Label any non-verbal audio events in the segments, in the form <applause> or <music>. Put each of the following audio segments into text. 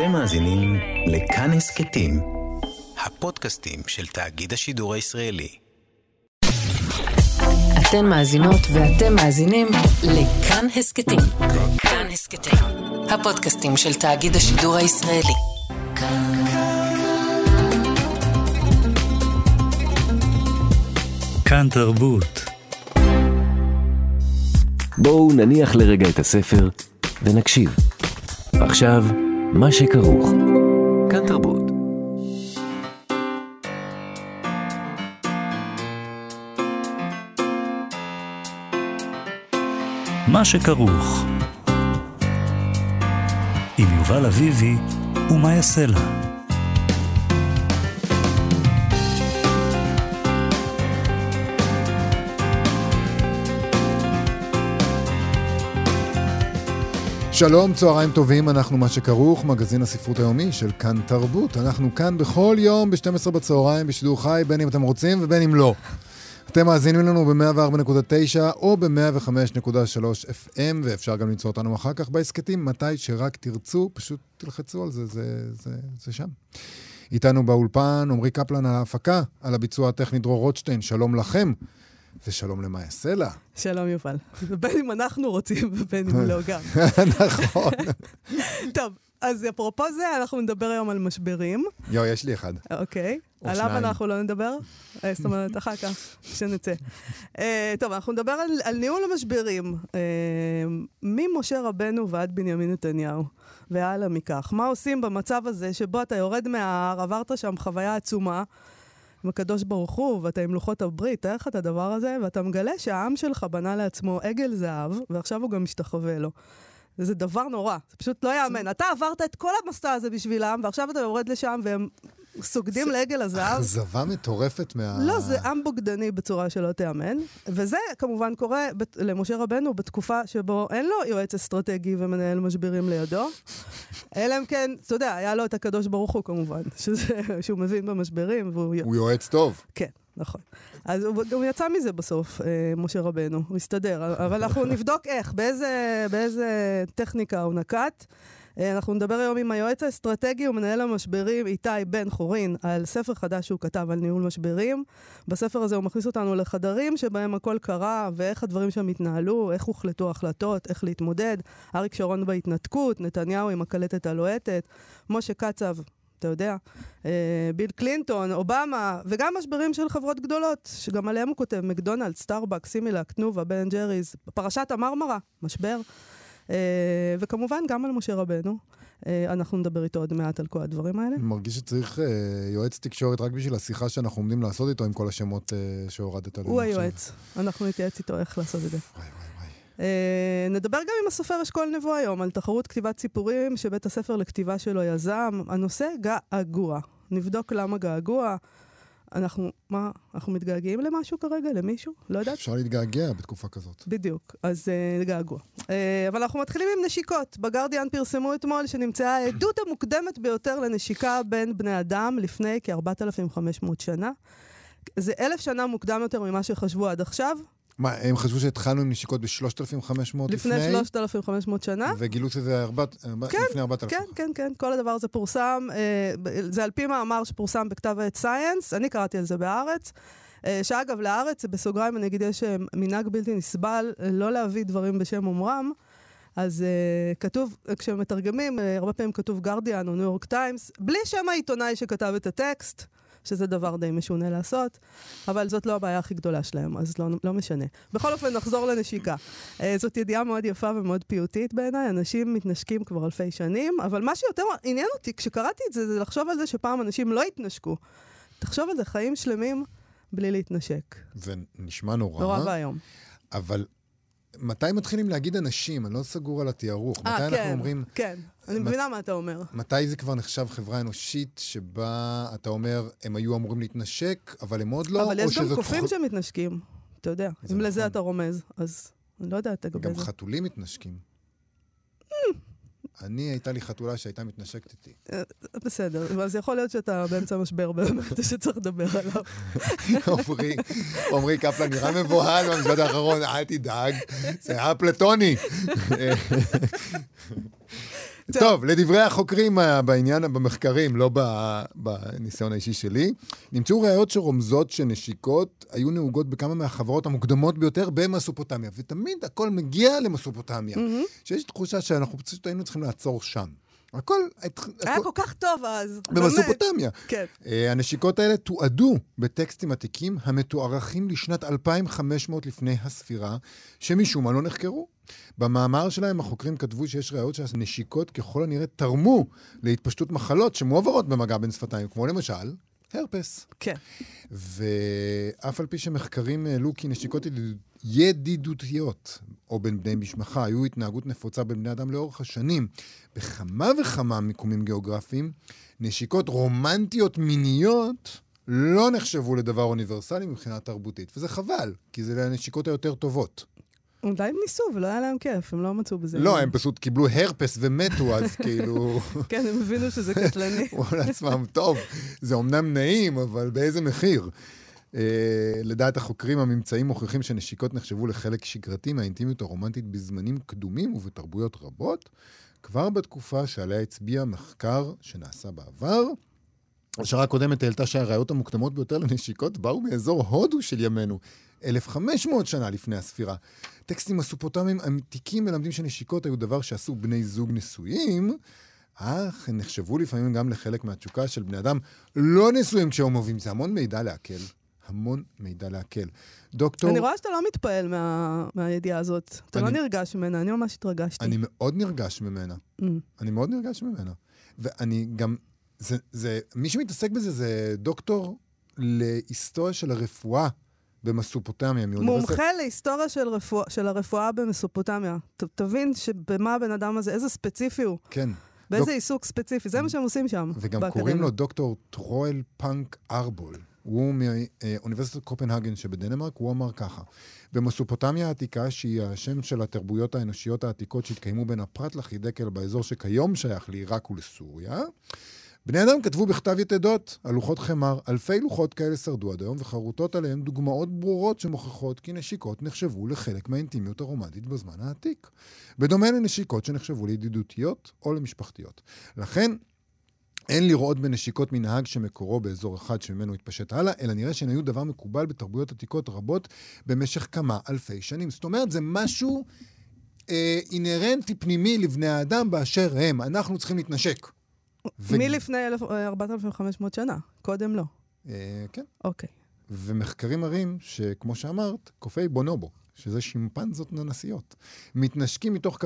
אתם מאזינים לכאן הסכתים, הפודקאסטים של תאגיד השידור הישראלי. אתן מאזינות ואתם מאזינים לכאן הסכתים. כאן הסכתים, הפודקאסטים של תאגיד השידור הישראלי. כאן תרבות. בואו נניח לרגע את הספר ונקשיב. עכשיו, מה שכרוך. כאן תרבות. מה שכרוך. עם יובל אביבי ומה יעשה לה. שלום, צהריים טובים, אנחנו מה שכרוך, מגזין הספרות היומי של כאן תרבות. אנחנו כאן בכל יום ב-12 בצהריים בשידור חי, בין אם אתם רוצים ובין אם לא. אתם מאזינים לנו ב-104.9 או ב-105.3 FM, ואפשר גם למצוא אותנו אחר כך בהסכתים, מתי שרק תרצו, פשוט תלחצו על זה, זה, זה, זה שם. איתנו באולפן עמרי קפלן על ההפקה, על הביצוע הטכני דרור רוטשטיין, שלום לכם. ושלום למאיה סלע. שלום יובל. בין אם אנחנו רוצים ובין אם לא גם. <laughs> נכון. טוב, אז אפרופו זה, אנחנו נדבר היום על משברים. יואו, יש לי אחד. אוקיי. או עליו שניים. אנחנו לא נדבר? אה, זאת אומרת, אחר כך, כשנצא. אה, טוב, אנחנו נדבר על, על ניהול המשברים. אה, ממשה רבנו ועד בנימין נתניהו, והלאה מכך. מה עושים במצב הזה שבו אתה יורד מההר, עברת שם חוויה עצומה, עם הקדוש ברוך הוא, ואתה עם לוחות הברית, תאר לך את הדבר הזה, ואתה מגלה שהעם שלך בנה לעצמו עגל זהב, ועכשיו הוא גם משתחווה לו. זה דבר נורא, זה פשוט לא יאמן. אתה עברת את כל המסע הזה בשבילם, ועכשיו אתה יורד לשם והם סוגדים לעגל הזהב. אכזבה מטורפת מה... לא, זה עם בוגדני בצורה שלא תיאמן. וזה כמובן קורה בת- למשה רבנו בתקופה שבו אין לו יועץ אסטרטגי ומנהל משברים לידו. אלא אם כן, אתה יודע, היה לו את הקדוש ברוך הוא כמובן, שזה, שהוא מבין במשברים והוא... הוא יועץ טוב. כן, נכון. אז הוא גם יצא מזה בסוף, אה, משה רבנו, הוא הסתדר. אבל אנחנו נבדוק איך, באיזה, באיזה טכניקה הוא נקט. אה, אנחנו נדבר היום עם היועץ האסטרטגי ומנהל המשברים איתי בן חורין על ספר חדש שהוא כתב על ניהול משברים. בספר הזה הוא מכניס אותנו לחדרים שבהם הכל קרה ואיך הדברים שם התנהלו, איך הוחלטו ההחלטות, איך להתמודד. אריק שרון בהתנתקות, נתניהו עם הקלטת הלוהטת, משה קצב אתה יודע, אה, ביל קלינטון, אובמה, וגם משברים של חברות גדולות, שגם עליהם הוא כותב, מקדונלד, סטארבק, סימילק, תנובה, בן ג'ריז, פרשת המרמרה, משבר. אה, וכמובן, גם על משה רבנו. אה, אנחנו נדבר איתו עוד מעט על כל הדברים האלה. אני מרגיש שצריך אה, יועץ תקשורת רק בשביל השיחה שאנחנו עומדים לעשות איתו עם כל השמות אה, שהורדת עליהם הוא. היועץ, אנחנו נתייעץ איתו איך לעשות את זה. וואי, וואי, וואי. אה, נדבר גם עם הסופר אשכול נבו היום על תחרות כתיבת סיפורים שבית הספר לכתיבה שלו יזם. הנושא געגוע. נבדוק למה געגוע. אנחנו, מה, אנחנו מתגעגעים למשהו כרגע? למישהו? לא יודעת. אפשר להתגעגע בתקופה כזאת. בדיוק, אז uh, געגוע. Uh, אבל אנחנו מתחילים עם נשיקות. בגרדיאן פרסמו אתמול שנמצאה העדות המוקדמת ביותר לנשיקה בין בני אדם לפני כ-4,500 שנה. זה אלף שנה מוקדם יותר ממה שחשבו עד עכשיו, מה, הם חשבו שהתחלנו עם נשיקות ב-3,500 לפני? לפני 3,500 שנה. וגילו שזה ארבע- כן, לפני 4,000. כן, כן, כן, כל הדבר הזה פורסם, אה, זה על פי מאמר שפורסם בכתב העת סייאנס, אני קראתי על זה בהארץ. אה, שאגב, להארץ, בסוגריים אני אגיד, יש אה, מנהג בלתי נסבל לא להביא דברים בשם אומרם. אז אה, כתוב, כשמתרגמים, אה, הרבה פעמים כתוב גרדיאן או ניו יורק טיימס, בלי שם העיתונאי שכתב את הטקסט, שזה דבר די משונה לעשות, אבל זאת לא הבעיה הכי גדולה שלהם, אז לא, לא משנה. בכל אופן, נחזור לנשיקה. Uh, זאת ידיעה מאוד יפה ומאוד פיוטית בעיניי, אנשים מתנשקים כבר אלפי שנים, אבל מה שיותר עניין אותי כשקראתי את זה, זה לחשוב על זה שפעם אנשים לא התנשקו. תחשוב על זה, חיים שלמים בלי להתנשק. זה נשמע נורא. נורא ואיום. אבל מתי מתחילים להגיד אנשים? אני לא סגור על התיארוך. מתי אה, אנחנו כן, אומרים... כן, אני מבינה מה אתה אומר. מתי זה כבר נחשב חברה אנושית שבה אתה אומר, הם היו אמורים להתנשק, אבל הם עוד לא, אבל יש גם קופים שמתנשקים, אתה יודע. אם לזה נכון. אתה רומז, אז אני לא יודעת לגבי גם זה. חתולים מתנשקים. אני, הייתה לי חתולה שהייתה מתנשקת איתי. אה, בסדר, אז יכול להיות שאתה באמצע משבר באמת, <laughs> שצריך לדבר עליו. <laughs> עמרי, עמרי קפלן נראה מבוהל במשפט האחרון, אל תדאג, זה היה פלטוני. <laughs> טוב, לדברי החוקרים אה, בעניין, במחקרים, לא בניסיון האישי שלי, נמצאו ראיות שרומזות שנשיקות היו נהוגות בכמה מהחברות המוקדמות ביותר במסופוטמיה, ותמיד הכל מגיע למסופוטמיה. שיש תחושה שאנחנו פשוט היינו צריכים לעצור שם. הכל... היה הכל- כל כך טוב אז. במסופוטמיה. כן. אה, הנשיקות האלה תועדו בטקסטים עתיקים המתוארכים לשנת 2500 לפני הספירה, שמשום מה לא נחקרו. במאמר שלהם החוקרים כתבו שיש ראיות שהנשיקות ככל הנראה תרמו להתפשטות מחלות שמועברות במגע בין שפתיים, כמו למשל הרפס. כן. ואף על פי שמחקרים העלו כי נשיקות ידידותיות, או בין בני משפחה, היו התנהגות נפוצה בין בני אדם לאורך השנים, בכמה וכמה מיקומים גיאוגרפיים, נשיקות רומנטיות מיניות לא נחשבו לדבר אוניברסלי מבחינה תרבותית. וזה חבל, כי זה הנשיקות היותר טובות. אולי הם ניסו ולא היה להם כיף, הם לא מצאו בזה. לא. הם פשוט קיבלו הרפס ומתו, אז <laughs> כאילו... כן, הם הבינו שזה קטלני. <laughs> אמרו לעצמם, טוב, זה אומנם נעים, אבל באיזה מחיר? Uh, לדעת החוקרים, הממצאים מוכיחים שנשיקות נחשבו לחלק שגרתי מהאינטימיות הרומנטית בזמנים קדומים ובתרבויות רבות, כבר בתקופה שעליה הצביע מחקר שנעשה בעבר. השערה הקודמת העלתה שהראיות המוקדמות ביותר לנשיקות באו מאזור הודו של ימינו, 1,500 שנה לפני הספירה. טקסטים מסופוטמיים עתיקים מלמדים שנשיקות היו דבר שעשו בני זוג נשואים, אך הן נחשבו לפעמים גם לחלק מהתשוקה של בני אדם לא נשואים כשהם אוהבים. זה המון מידע לעכל. המון מידע לעכל. דוקטור... אני רואה שאתה לא מתפעל מה- מהידיעה הזאת. אתה לא אני- נרגש ממנה, אני ממש התרגשתי. אני מאוד נרגש ממנה. Mm. אני מאוד נרגש ממנה. ואני גם... זה, זה, מי שמתעסק בזה זה דוקטור להיסטוריה של הרפואה במסופוטמיה. מומחה להיסטוריה של, רפוא... של הרפואה במסופוטמיה. ת, תבין שבמה הבן אדם הזה, איזה ספציפי הוא, כן. באיזה דוק- עיסוק ספציפי, זה מה שהם עושים שם. וגם באקדמיה. קוראים לו דוקטור טרואל פאנק ארבול. הוא מאוניברסיטת קופנהגן שבדנמרק, הוא אמר ככה: במסופוטמיה העתיקה, שהיא השם של התרבויות האנושיות העתיקות שהתקיימו בין הפרת לחידקל באזור שכיום שייך לעיראק ולסוריה, בני אדם כתבו בכתב יתדות על לוחות חמר, אלפי לוחות כאלה שרדו עד היום, וחרוטות עליהם דוגמאות ברורות שמוכיחות כי נשיקות נחשבו לחלק מהאינטימיות הרומנטית בזמן העתיק. בדומה לנשיקות שנחשבו לידידותיות או למשפחתיות. לכן, אין לראות בנשיקות מנהג שמקורו באזור אחד שממנו התפשט הלאה, אלא נראה שהן היו דבר מקובל בתרבויות עתיקות רבות במשך כמה אלפי שנים. זאת אומרת, זה משהו אה, אינהרנטי פנימי לבני האדם באשר הם. אנחנו צריכים להתנשק. ו- מלפני אלף- אה, 4,500 שנה, קודם לא. אה, כן. אוקיי. ומחקרים מראים שכמו שאמרת, קופי בונובו, שזה שימפנזות ננסיות, מתנשקים מתוך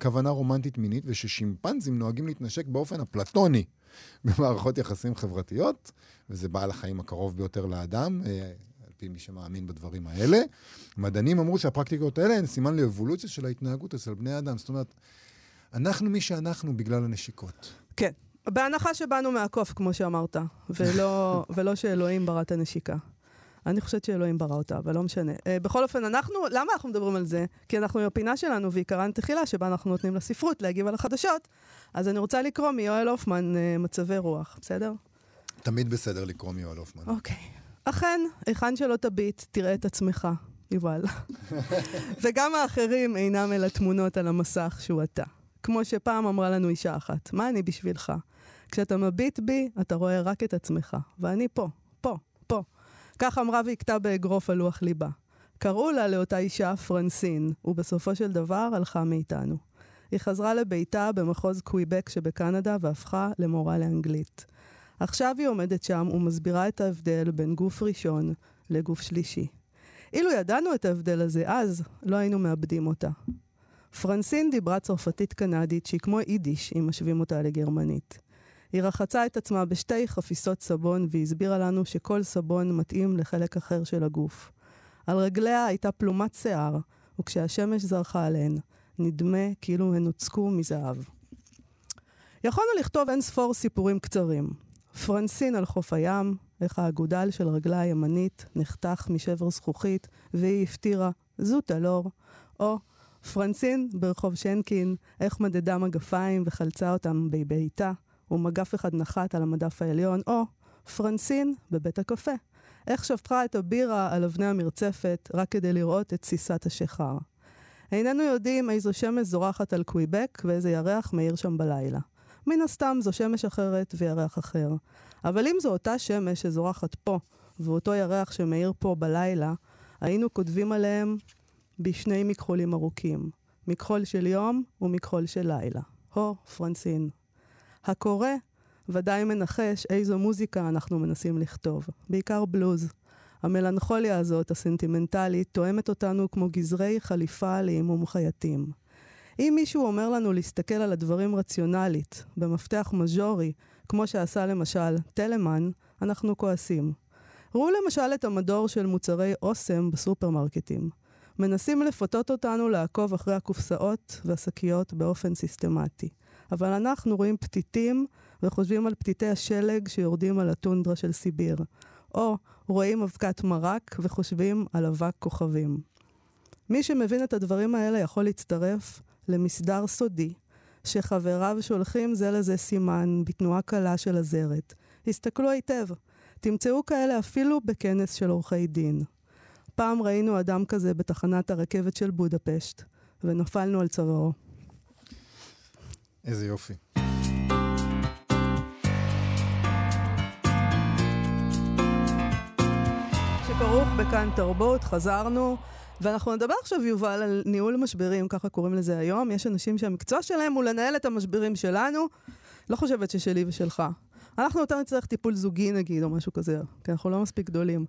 כוונה, רומנטית מינית, וששימפנזים נוהגים להתנשק באופן אפלטוני <laughs> במערכות יחסים חברתיות, וזה בעל החיים הקרוב ביותר לאדם, אה, על פי מי שמאמין בדברים האלה. מדענים אמרו שהפרקטיקות האלה הן סימן לאבולוציה של ההתנהגות אצל בני אדם. זאת אומרת, אנחנו מי שאנחנו בגלל הנשיקות. כן. בהנחה שבאנו מהקוף, כמו שאמרת, ולא, ולא שאלוהים ברא את הנשיקה. אני חושבת שאלוהים ברא אותה, אבל לא משנה. Uh, בכל אופן, אנחנו, למה אנחנו מדברים על זה? כי אנחנו עם הפינה שלנו, ועיקרן תחילה, שבה אנחנו נותנים לספרות להגיב על החדשות. אז אני רוצה לקרוא מיואל הופמן uh, מצבי רוח, בסדר? תמיד בסדר לקרוא מיואל הופמן. אוקיי. אכן, היכן שלא תביט, תראה את עצמך, יובל. <laughs> וגם האחרים אינם אלא תמונות על המסך שהוא אתה. כמו שפעם אמרה לנו אישה אחת, מה אני בשבילך? כשאתה מביט בי, אתה רואה רק את עצמך. ואני פה. כך אמרה והכתה באגרוף על לוח ליבה. קראו לה לאותה אישה פרנסין, ובסופו של דבר הלכה מאיתנו. היא חזרה לביתה במחוז קוויבק שבקנדה והפכה למורה לאנגלית. עכשיו היא עומדת שם ומסבירה את ההבדל בין גוף ראשון לגוף שלישי. אילו ידענו את ההבדל הזה אז, לא היינו מאבדים אותה. פרנסין דיברה צרפתית קנדית שהיא כמו יידיש, אם משווים אותה לגרמנית. היא רחצה את עצמה בשתי חפיסות סבון והסבירה לנו שכל סבון מתאים לחלק אחר של הגוף. על רגליה הייתה פלומת שיער, וכשהשמש זרחה עליהן, נדמה כאילו הן הוצקו מזהב. יכולנו לכתוב אין ספור סיפורים קצרים. פרנסין על חוף הים, איך האגודל של רגלה הימנית נחתך משבר זכוכית והיא הפטירה זו טלור, או פרנסין ברחוב שנקין, איך מדדה מגפיים וחלצה אותם בביתה, ומגף אחד נחת על המדף העליון, או פרנסין בבית הקפה, איך שפכה את הבירה על אבני המרצפת רק כדי לראות את תסיסת השיכר. איננו יודעים איזו שמש זורחת על קוויבק ואיזה ירח מאיר שם בלילה. מן הסתם זו שמש אחרת וירח אחר. אבל אם זו אותה שמש שזורחת פה, ואותו ירח שמאיר פה בלילה, היינו כותבים עליהם בשני מכחולים ארוכים. מכחול של יום ומכחול של לילה. הו, פרנסין. הקורא ודאי מנחש איזו מוזיקה אנחנו מנסים לכתוב. בעיקר בלוז. המלנכוליה הזאת, הסנטימנטלית, תואמת אותנו כמו גזרי חליפה להימום חייטים. אם מישהו אומר לנו להסתכל על הדברים רציונלית, במפתח מז'ורי, כמו שעשה למשל טלמן, אנחנו כועסים. ראו למשל את המדור של מוצרי אוסם בסופרמרקטים. מנסים לפתות אותנו לעקוב אחרי הקופסאות והשקיות באופן סיסטמטי. אבל אנחנו רואים פתיתים וחושבים על פתיתי השלג שיורדים על הטונדרה של סיביר. או רואים אבקת מרק וחושבים על אבק כוכבים. מי שמבין את הדברים האלה יכול להצטרף למסדר סודי, שחבריו שולחים זה לזה סימן בתנועה קלה של הזרת. הסתכלו היטב, תמצאו כאלה אפילו בכנס של עורכי דין. פעם ראינו אדם כזה בתחנת הרכבת של בודפשט, ונפלנו על צווארו. איזה יופי. שכרוך בכאן תרבות, חזרנו. ואנחנו נדבר עכשיו, יובל, על ניהול משברים, ככה קוראים לזה היום. יש אנשים שהמקצוע שלהם הוא לנהל את המשברים שלנו. לא חושבת ששלי ושלך. אנחנו יותר נצטרך טיפול זוגי נגיד, או משהו כזה, כי אנחנו לא מספיק גדולים.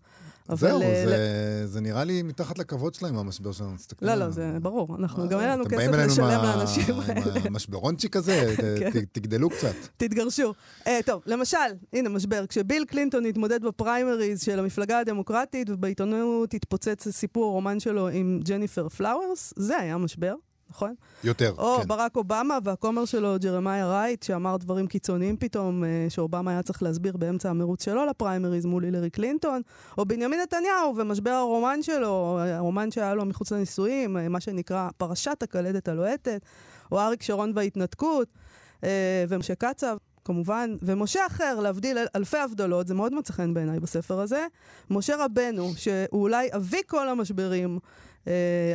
זהו, אה, זה, זה נראה לי מתחת לכבוד שלהם, המשבר שלנו. לא, לא, זה ברור. אנחנו, גם אין לנו כסף לשלם לאנשים האלה. המשברונצ'יק הזה, <laughs> כן. תגדלו קצת. תתגרשו. אה, טוב, למשל, הנה משבר, כשביל קלינטון התמודד בפריימריז של המפלגה הדמוקרטית, ובעיתונות התפוצץ סיפור הרומן שלו עם ג'ניפר פלאוורס, זה היה משבר. נכון? יותר, או כן. ברק אובמה והכומר שלו, ג'רמיה רייט, שאמר דברים קיצוניים פתאום, אה, שאובמה היה צריך להסביר באמצע המרוץ שלו לפריימריז מול הילרי קלינטון, או בנימין נתניהו ומשבר הרומן שלו, הרומן שהיה לו מחוץ לנישואים, אה, מה שנקרא פרשת הקלטת הלוהטת, או אריק שרון וההתנתקות, אה, ומשה קצב. כמובן, ומשה אחר, להבדיל אלפי הבדלות, זה מאוד מצא חן בעיניי בספר הזה, משה רבנו, שהוא אולי אבי כל המשברים,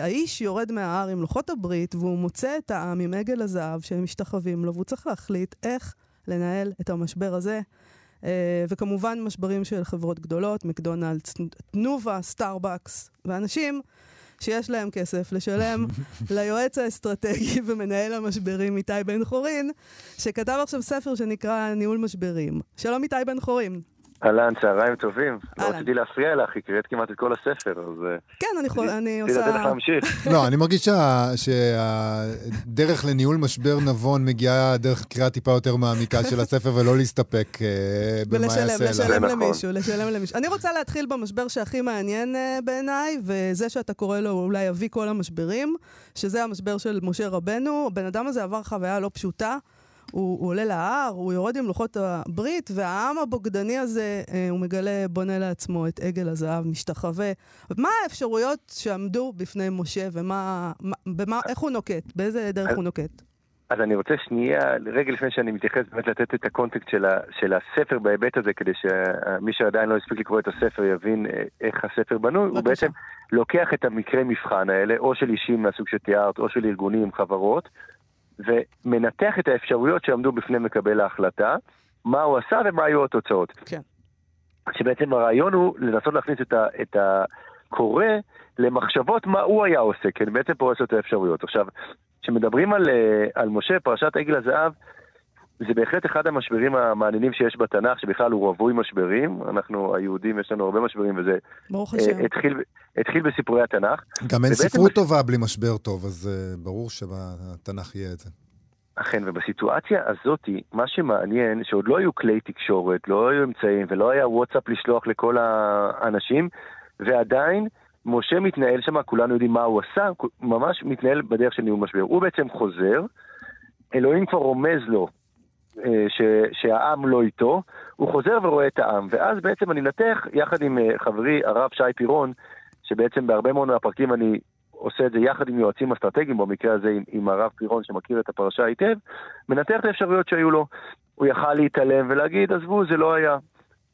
האיש יורד מההר עם לוחות הברית, והוא מוצא את העם עם עגל הזהב שהם משתחווים לו, והוא צריך להחליט איך לנהל את המשבר הזה. אה, וכמובן משברים של חברות גדולות, מקדונלדס, תנובה, סטארבקס, ואנשים שיש להם כסף לשלם <laughs> ליועץ האסטרטגי ומנהל המשברים איתי בן חורין, שכתב עכשיו ספר שנקרא ניהול משברים. שלום איתי בן חורין. אהלן, צהריים טובים. לא רציתי להפריע לך, הקראת כמעט את כל הספר, אז... אה, כן, אני עושה... רציתי לתת לך להמשיך. <laughs> לא, אני מרגיש שהדרך לניהול משבר נבון מגיעה דרך קריאה טיפה יותר מעמיקה של <laughs> הספר, ולא להסתפק אה, במה יעשה לה. ולשלם למישהו, לשלם למישהו. אני רוצה להתחיל במשבר שהכי מעניין אה, בעיניי, וזה שאתה קורא לו אולי אבי כל המשברים, שזה המשבר של משה רבנו. הבן אדם הזה עבר חוויה לא פשוטה. הוא, הוא עולה להר, הוא יורד עם לוחות הברית, והעם הבוגדני הזה, אה, הוא מגלה, בונה לעצמו את עגל הזהב, משתחווה. מה האפשרויות שעמדו בפני משה, ומה, מה, במה, איך הוא נוקט? באיזה דרך הוא נוקט? אז אני רוצה שנייה, רגע לפני שאני מתייחס, באמת לתת את הקונטקסט של, ה, של הספר בהיבט הזה, כדי שמי שעדיין לא הספיק לקרוא את הספר יבין אה, איך הספר בנוי. הוא בעצם לוקח את המקרה מבחן האלה, או של אישים מהסוג שתיארת, או של ארגונים, חברות, ומנתח את האפשרויות שעמדו בפני מקבל ההחלטה, מה הוא עשה ומה היו התוצאות. כן. שבעצם הרעיון הוא לנסות להכניס את, ה, את הקורא למחשבות מה הוא היה עושה, כן, בעצם פורס את האפשרויות. עכשיו, כשמדברים על, אה, על משה, פרשת עגל הזהב, זה בהחלט אחד המשברים המעניינים שיש בתנ"ך, שבכלל הוא רווי משברים. אנחנו, היהודים, יש לנו הרבה משברים, וזה ברוך השם. התחיל, התחיל בסיפורי התנ"ך. גם אין ספרות טובה בלי משבר טוב, אז uh, ברור שבתנ"ך יהיה את זה. אכן, ובסיטואציה הזאת, מה שמעניין, שעוד לא היו כלי תקשורת, לא היו אמצעים, ולא היה וואטסאפ לשלוח לכל האנשים, ועדיין משה מתנהל שם, כולנו יודעים מה הוא עשה, ממש מתנהל בדרך של ניהול משבר. הוא בעצם חוזר, אלוהים כבר רומז לו אה, ש, שהעם לא איתו, הוא חוזר ורואה את העם. ואז בעצם אני מנתח, יחד עם אה, חברי הרב שי פירון, שבעצם בהרבה מאוד מהפרקים אני עושה את זה יחד עם יועצים אסטרטגיים, במקרה הזה עם, עם הרב פירון שמכיר את הפרשה היטב, מנתח את האפשרויות שהיו לו. הוא יכל להתעלם ולהגיד, עזבו, זה לא היה.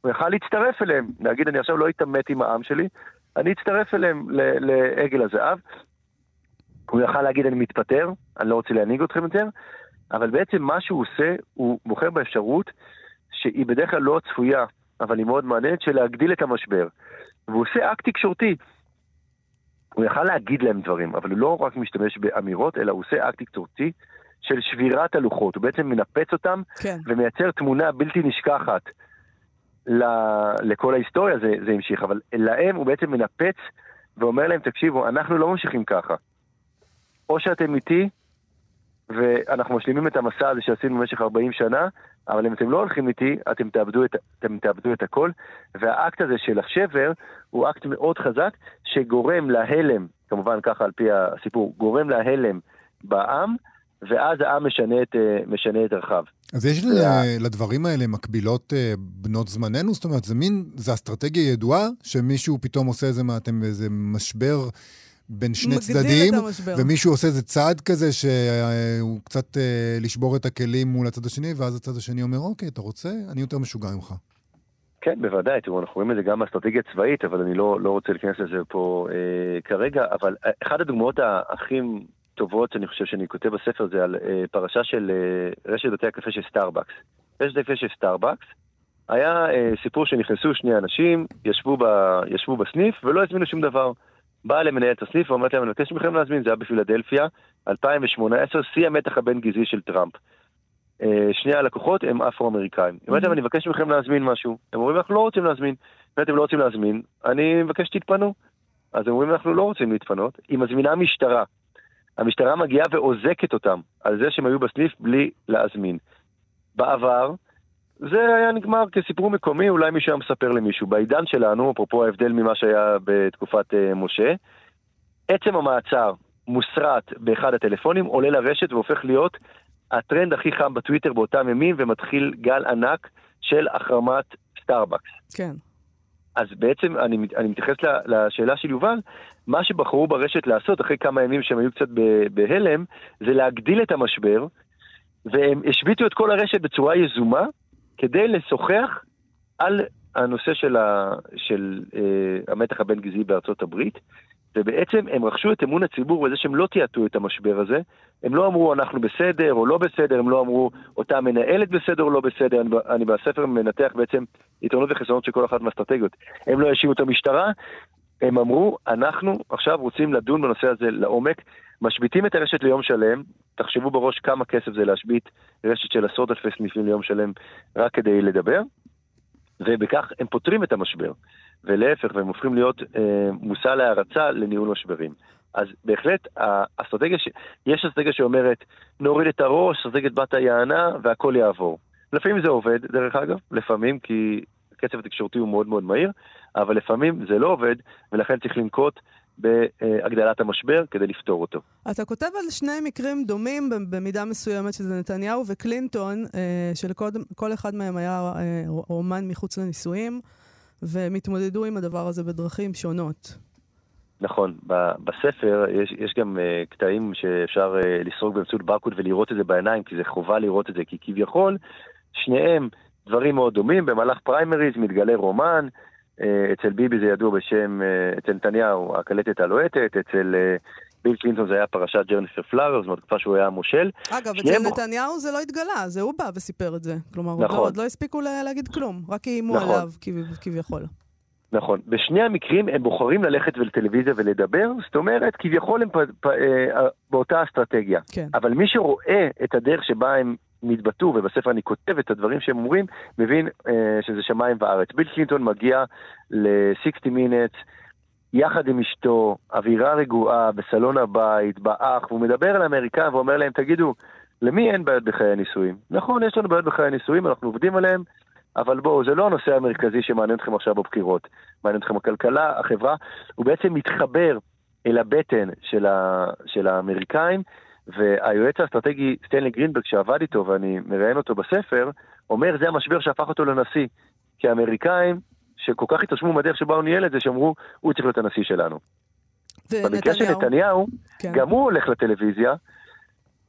הוא יכל להצטרף אליהם, להגיד, אני עכשיו לא אתעמת עם העם שלי, אני אצטרף אליהם לעגל הזהב. הוא יכל להגיד אני מתפטר, אני לא רוצה להנהיג אתכם יותר, אבל בעצם מה שהוא עושה, הוא בוחר באפשרות שהיא בדרך כלל לא צפויה, אבל היא מאוד מעניינת, של להגדיל את המשבר. והוא עושה אקט תקשורתי. הוא יכל להגיד להם דברים, אבל הוא לא רק משתמש באמירות, אלא הוא עושה אקט תקשורתי של שבירת הלוחות. הוא בעצם מנפץ אותם כן. ומייצר תמונה בלתי נשכחת ל... לכל ההיסטוריה, זה, זה המשיך, אבל להם הוא בעצם מנפץ ואומר להם, תקשיבו, אנחנו לא ממשיכים ככה. או שאתם איתי, ואנחנו משלימים את המסע הזה שעשינו במשך 40 שנה, אבל אם אתם לא הולכים איתי, אתם תאבדו את, אתם תאבדו את הכל. והאקט הזה של השבר הוא אקט מאוד חזק, שגורם להלם, כמובן ככה על פי הסיפור, גורם להלם בעם, ואז העם משנה את, אה, משנה את ערכיו. אז יש וה- לדברים האלה מקבילות אה, בנות זמננו? זאת אומרת, זה מין, זה אסטרטגיה ידועה, שמישהו פתאום עושה איזה, מה, אתם איזה משבר בין שני צדדים. ומישהו עושה איזה צעד כזה שהוא קצת אה, לשבור את הכלים מול הצד השני, ואז הצד השני אומר, אוקיי, אתה רוצה? אני יותר משוגע ממך. כן, בוודאי, תראו, אנחנו רואים את זה גם באסטרטגיה צבאית, אבל אני לא, לא רוצה להיכנס לזה פה אה, כרגע, אבל אה, אחת הדוגמאות הכי טובות שאני חושב שאני כותב בספר זה על אה, פרשה של אה, רשת בתי הקפה של סטארבקס. רשת הקפה של סטארבקס, היה אה, סיפור שנכנסו שני אנשים, ישבו, ב, ישבו בסניף ולא הזמינו שום דבר. באה המנהלת הסניף ואומרת להם, אני מבקש מכם להזמין, זה היה בפילדלפיה, 2018, שיא המתח הבין-גזעי של טראמפ. אה, שני הלקוחות הם אפרו-אמריקאים. היא אומרת להם, אני מבקש מכם להזמין משהו. הם אומרים, אנחנו לא רוצים להזמין. אם אתם לא רוצים להזמין, אני מבקש שתתפנו. אז הם אומרים, אנחנו לא רוצים להתפנות. היא מזמינה משטרה. המשטרה מגיעה ואוזקת אותם על זה שהם היו בסניף בלי להזמין. בעבר, זה היה נגמר כסיפור מקומי, אולי מישהו היה מספר למישהו. בעידן שלנו, אפרופו ההבדל ממה שהיה בתקופת uh, משה, עצם המעצר מוסרט באחד הטלפונים, עולה לרשת והופך להיות הטרנד הכי חם בטוויטר באותם ימים, ומתחיל גל ענק של החרמת סטארבקס. כן. אז בעצם אני, אני מתייחס לשאלה של יובל, מה שבחרו ברשת לעשות אחרי כמה ימים שהם היו קצת בהלם, זה להגדיל את המשבר, והם השביתו את כל הרשת בצורה יזומה, כדי לשוחח על הנושא של, ה, של אה, המתח הבין-גזעי בארצות הברית, ובעצם הם רכשו את אמון הציבור בזה שהם לא טאטאו את המשבר הזה. הם לא אמרו אנחנו בסדר או לא בסדר, הם לא אמרו אותה מנהלת בסדר או לא בסדר. אני, אני בספר מנתח בעצם יתרונות וחסרונות של כל אחת מהאסטרטגיות. הם לא האשימו את המשטרה, הם אמרו, אנחנו עכשיו רוצים לדון בנושא הזה לעומק, משביתים את הרשת ליום שלם, תחשבו בראש כמה כסף זה להשבית רשת של עשרות אלפי סניפים ליום שלם רק כדי לדבר, ובכך הם פותרים את המשבר. ולהפך, והם הופכים להיות אה, מושא להערצה לניהול משברים. אז בהחלט, האסטרטגיה, ש... יש אסטרטגיה שאומרת, נוריד את הראש, אסטרטגיית בת היענה, והכל יעבור. לפעמים זה עובד, דרך אגב, לפעמים, כי הקצב התקשורתי הוא מאוד מאוד מהיר, אבל לפעמים זה לא עובד, ולכן צריך לנקוט בהגדלת המשבר כדי לפתור אותו. אתה כותב על שני מקרים דומים במידה מסוימת, שזה נתניהו וקלינטון, אה, שלכל אחד מהם היה אה, רומן מחוץ לנישואים, והם התמודדו עם הדבר הזה בדרכים שונות. נכון, בספר יש, יש גם אה, קטעים שאפשר אה, לסרוק באמצעות ברקוד ולראות את זה בעיניים, כי זה חובה לראות את זה, כי כביכול שניהם דברים מאוד דומים, במהלך פריימריז מתגלה רומן, אצל ביבי זה ידוע בשם, אה, אצל נתניהו הקלטת הלוהטת, אצל אה, ביל קלינטון זה היה פרשת ג'ניפר פלאוורס, זאת אומרת תקופה שהוא היה מושל. אגב, אצל נתניהו זה לא התגלה, זה הוא בא וסיפר את זה. כלומר, נכון. לא- עוד לא הספיקו לה- להגיד כלום, רק איימו נכון. עליו כב- כביכול. נכון. בשני המקרים הם בוחרים ללכת לטלוויזיה ולדבר, זאת אומרת, כביכול הם פ, פ, אה, באותה אסטרטגיה. כן. אבל מי שרואה את הדרך שבה הם נתבטאו, ובספר אני כותב את הדברים שהם אומרים, מבין אה, שזה שמיים וארץ. ביל קלינטון מגיע ל-60 Minutes, יחד עם אשתו, אווירה רגועה, בסלון הבית, באח, והוא מדבר על האמריקאים ואומר להם, תגידו, למי אין בעיות בחיי הנישואים? נכון, יש לנו בעיות בחיי הנישואים, אנחנו עובדים עליהם, אבל בואו, זה לא הנושא המרכזי שמעניין אתכם עכשיו בבחירות. מעניין אתכם הכלכלה, החברה. הוא בעצם מתחבר אל הבטן של, ה, של האמריקאים, והיועץ האסטרטגי סטנלי גרינברג, שעבד איתו, ואני מראיין אותו בספר, אומר, זה המשבר שהפך אותו לנשיא. כי האמריקאים, שכל כך התרשמו מהדרך שבה הוא ניהל את זה, שאמרו, הוא צריך להיות הנשיא שלנו. במקרה של נתניהו, כן. גם הוא הולך לטלוויזיה,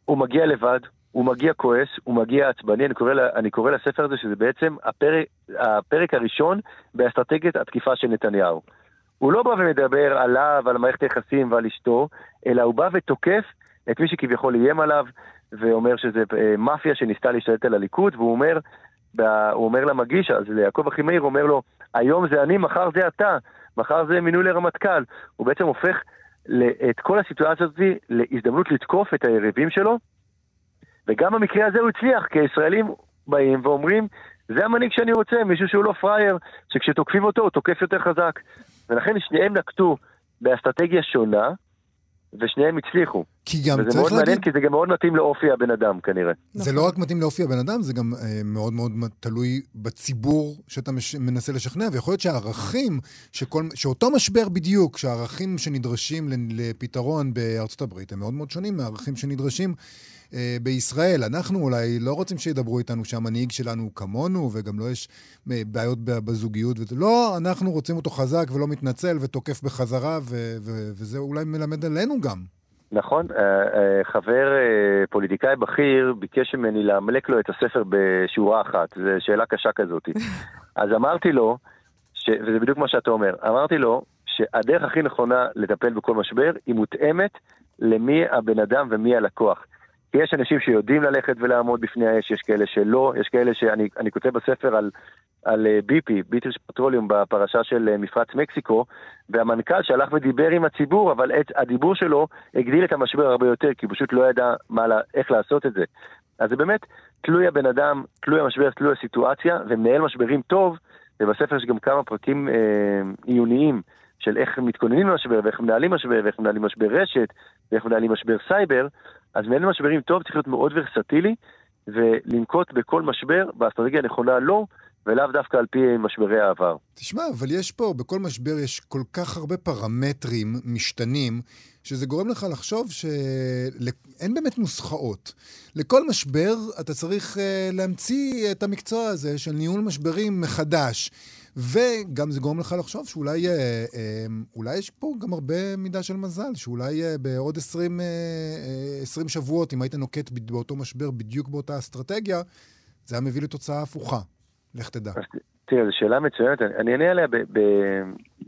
הוא מגיע לבד, הוא מגיע כועס, הוא מגיע עצבני, אני קורא, אני קורא לספר הזה שזה בעצם הפרק, הפרק הראשון באסטרטגיית התקיפה של נתניהו. הוא לא בא ומדבר עליו, על מערכת היחסים ועל אשתו, אלא הוא בא ותוקף את מי שכביכול איים עליו, ואומר שזה אה, מאפיה שניסתה להשתלט על הליכוד, והוא אומר, הוא אומר למגיש, אז ליעקב אחימאיר, אומר לו, היום זה אני, מחר זה אתה, מחר זה מינוי לרמטכ"ל. הוא בעצם הופך את כל הסיטואציה הזאת להזדמנות לתקוף את היריבים שלו, וגם במקרה הזה הוא הצליח, כי הישראלים באים ואומרים, זה המנהיג שאני רוצה, מישהו שהוא לא פראייר, שכשתוקפים אותו הוא תוקף יותר חזק. ולכן שניהם נקטו באסטרטגיה שונה, ושניהם הצליחו. כי גם וזה מאוד להגיד... מעניין, כי זה גם מאוד מתאים לאופי הבן אדם כנראה. זה לא רק מתאים לאופי הבן אדם, זה גם אה, מאוד מאוד תלוי בציבור שאתה מש... מנסה לשכנע, ויכול להיות שהערכים, שכל... שאותו משבר בדיוק, שהערכים שנדרשים לפתרון בארצות הברית הם מאוד מאוד שונים מהערכים שנדרשים אה, בישראל. אנחנו אולי לא רוצים שידברו איתנו שהמנהיג שלנו הוא כמונו, וגם לא יש אה, בעיות בזוגיות. וזה. לא, אנחנו רוצים אותו חזק ולא מתנצל ותוקף בחזרה, ו- ו- וזה אולי מלמד עלינו גם. נכון, אה, חבר פוליטיקאי בכיר ביקש ממני לאמלק לו את הספר בשורה אחת, זו שאלה קשה כזאת. <laughs> אז אמרתי לו, ש... וזה בדיוק מה שאתה אומר, אמרתי לו שהדרך הכי נכונה לטפל בכל משבר היא מותאמת למי הבן אדם ומי הלקוח. יש אנשים שיודעים ללכת ולעמוד בפני האש, יש כאלה שלא, יש כאלה שאני כותב בספר על, על BP, ביטריש פטרוליום, בפרשה של אה, מפרץ מקסיקו, והמנכ"ל שהלך ודיבר עם הציבור, אבל את, הדיבור שלו הגדיל את המשבר הרבה יותר, כי הוא פשוט לא ידע מה, איך לעשות את זה. אז זה באמת תלוי הבן אדם, תלוי המשבר, תלוי הסיטואציה, ומנהל משברים טוב, ובספר יש גם כמה פרקים אה, עיוניים של איך מתכוננים למשבר, ואיך מנהלים משבר, ואיך מנהלים משבר רשת, ואיך מנהלים משבר סייבר, אז מנהל משברים טוב צריך להיות מאוד ורסטילי, ולנקוט בכל משבר באסטרטגיה הנכונה לא, ולאו דווקא על פי משברי העבר. תשמע, אבל יש פה, בכל משבר יש כל כך הרבה פרמטרים משתנים, שזה גורם לך לחשוב שאין באמת נוסחאות. לכל משבר אתה צריך uh, להמציא את המקצוע הזה של ניהול משברים מחדש. וגם זה גורם לך לחשוב שאולי אה, אה, אולי יש פה גם הרבה מידה של מזל, שאולי אה, בעוד 20, 20 שבועות, אם היית נוקט באותו משבר בדיוק באותה אסטרטגיה, זה היה מביא לתוצאה הפוכה. לך תדע. תראה, זו שאלה מצוינת, אני אענה עליה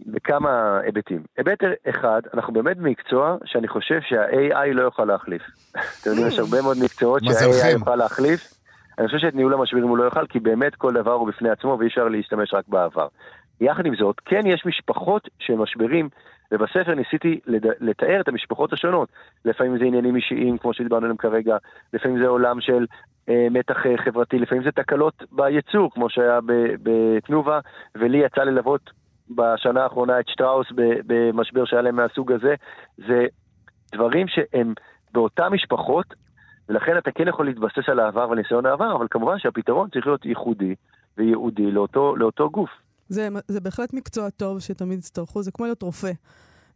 בכמה היבטים. היבט אחד, אנחנו באמת במקצוע שאני חושב שה-AI לא יוכל להחליף. <laughs> אתם יודעים, יש הרבה מאוד מקצועות שה-AI יוכל להחליף. אני חושב שאת ניהול המשברים הוא לא יוכל, כי באמת כל דבר הוא בפני עצמו ואי אפשר להשתמש רק בעבר. יחד עם זאת, כן יש משפחות של משברים, ובספר ניסיתי לד... לתאר את המשפחות השונות. לפעמים זה עניינים אישיים, כמו שדיברנו עליהם כרגע, לפעמים זה עולם של אה, מתח אה, חברתי, לפעמים זה תקלות בייצור, כמו שהיה בתנובה, ולי יצא ללוות בשנה האחרונה את שטראוס במשבר שהיה להם מהסוג הזה. זה דברים שהם באותן משפחות, ולכן אתה כן יכול להתבסס על העבר וניסיון העבר, אבל כמובן שהפתרון צריך להיות ייחודי וייעודי לאותו, לאותו גוף. זה, זה בהחלט מקצוע טוב שתמיד יצטרכו, זה כמו להיות רופא.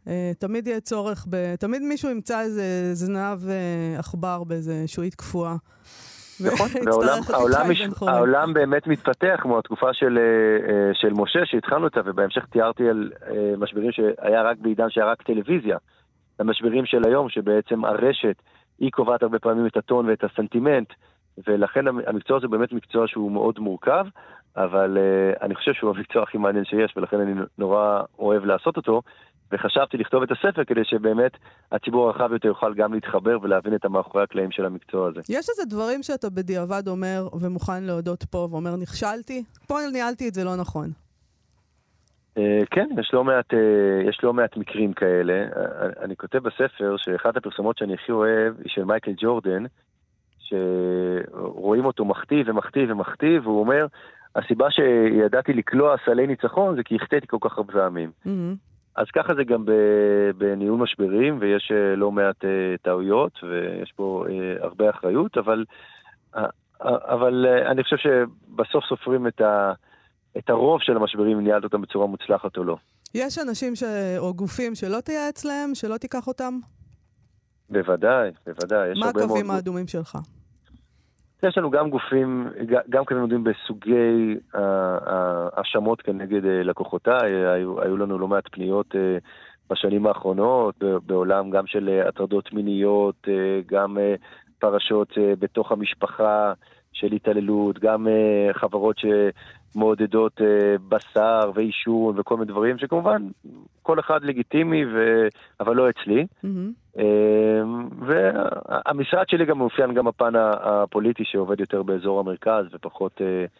Uh, תמיד יהיה צורך ב... תמיד מישהו ימצא איזה זנב uh, עכבר באיזה שועית קפואה. נכון, והעולם העולם, העולם באמת מתפתח, כמו התקופה של, uh, של משה שהתחלנו אותה, ובהמשך תיארתי על uh, משברים שהיה רק בעידן שהיה רק טלוויזיה. המשברים של היום, שבעצם הרשת היא קובעת הרבה פעמים את הטון ואת הסנטימנט, ולכן המקצוע הזה באמת מקצוע שהוא מאוד מורכב, אבל uh, אני חושב שהוא המקצוע הכי מעניין שיש, ולכן אני נורא אוהב לעשות אותו. וחשבתי לכתוב את הספר כדי שבאמת הציבור הרחב יותר יוכל גם להתחבר ולהבין את המאחורי הקלעים של המקצוע הזה. יש איזה דברים שאתה בדיעבד אומר ומוכן להודות פה ואומר נכשלתי? פה ניהלתי את זה לא נכון. אה, כן, יש לא, מעט, אה, יש לא מעט מקרים כאלה. אה, אני כותב בספר שאחת הפרסומות שאני הכי אוהב היא של מייקל ג'ורדן, שרואים אותו מכתיב ומכתיב ומכתיב, והוא אומר, הסיבה שידעתי לקלוע סלי ניצחון זה כי החטאתי כל כך הרבה פעמים. Mm-hmm. אז ככה זה גם בניהול משברים, ויש לא מעט טעויות, ויש פה הרבה אחריות, אבל, אבל אני חושב שבסוף סופרים את ה... את הרוב של המשברים, אם ניהלת אותם בצורה מוצלחת או לא. יש אנשים ש... או גופים שלא תייעץ להם, שלא תיקח אותם? בוודאי, בוודאי. מה הקווים מאוד... האדומים שלך? יש לנו גם גופים, גם קווים אדומים בסוגי האשמות כנגד אה, לקוחותיי. היו, היו לנו לא מעט פניות אה, בשנים האחרונות, בעולם גם של אה, הטרדות מיניות, גם פרשות בתוך המשפחה. של התעללות, גם חברות שמעודדות uh, בשר ועישון וכל מיני דברים, שכמובן כל אחד לגיטימי, ו... אבל לא אצלי. Mm-hmm. Uh, והמשרד שלי גם מאופיין גם בפן הפוליטי שעובד יותר באזור המרכז ופחות... Uh,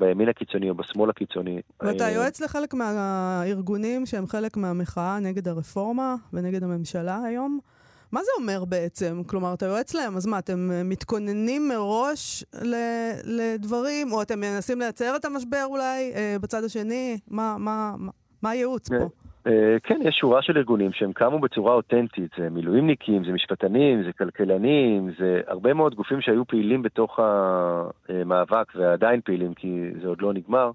בימין הקיצוני או בשמאל הקיצוני. ואתה יועץ לחלק מהארגונים שהם חלק מהמחאה נגד הרפורמה ונגד הממשלה היום? מה זה אומר בעצם? כלומר, אתה יועץ להם, אז מה, אתם אה, מתכוננים מראש לדברים, או אתם מנסים לייצר את המשבר אולי אה, בצד השני? מה, מה, מה, מה הייעוץ פה? אה, כן, יש שורה של ארגונים שהם קמו בצורה אותנטית, זה מילואימניקים, זה משפטנים, זה כלכלנים, זה הרבה מאוד גופים שהיו פעילים בתוך המאבק ועדיין פעילים כי זה עוד לא נגמר,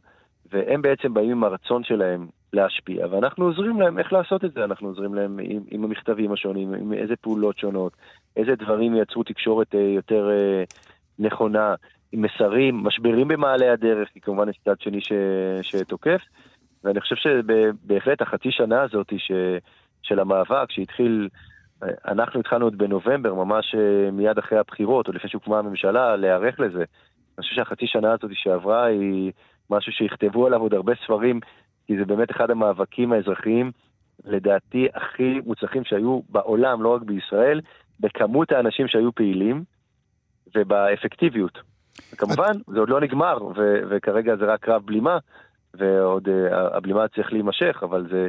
והם בעצם באים עם הרצון שלהם להשפיע, ואנחנו עוזרים להם איך לעשות את זה, אנחנו עוזרים להם עם, עם המכתבים השונים, עם איזה פעולות שונות, איזה דברים ייצרו תקשורת אה, יותר אה, נכונה, עם מסרים, משברים במעלה הדרך, כי כמובן יש צד שני ש, שתוקף, ואני חושב שבהחלט החצי שנה הזאת ש, של המאבק, שהתחיל, אה, אנחנו התחלנו עוד בנובמבר, ממש מיד אחרי הבחירות, עוד לפני שהוקמה הממשלה, להיערך לזה. אני חושב שהחצי שנה הזאת שעברה היא משהו שיכתבו עליו עוד הרבה ספרים כי זה באמת אחד המאבקים האזרחיים, לדעתי, הכי מוצלחים שהיו בעולם, לא רק בישראל, בכמות האנשים שהיו פעילים ובאפקטיביות. וכמובן, זה עוד לא נגמר, ו- וכרגע זה רק קרב בלימה, ועוד uh, הבלימה צריך להימשך, אבל זה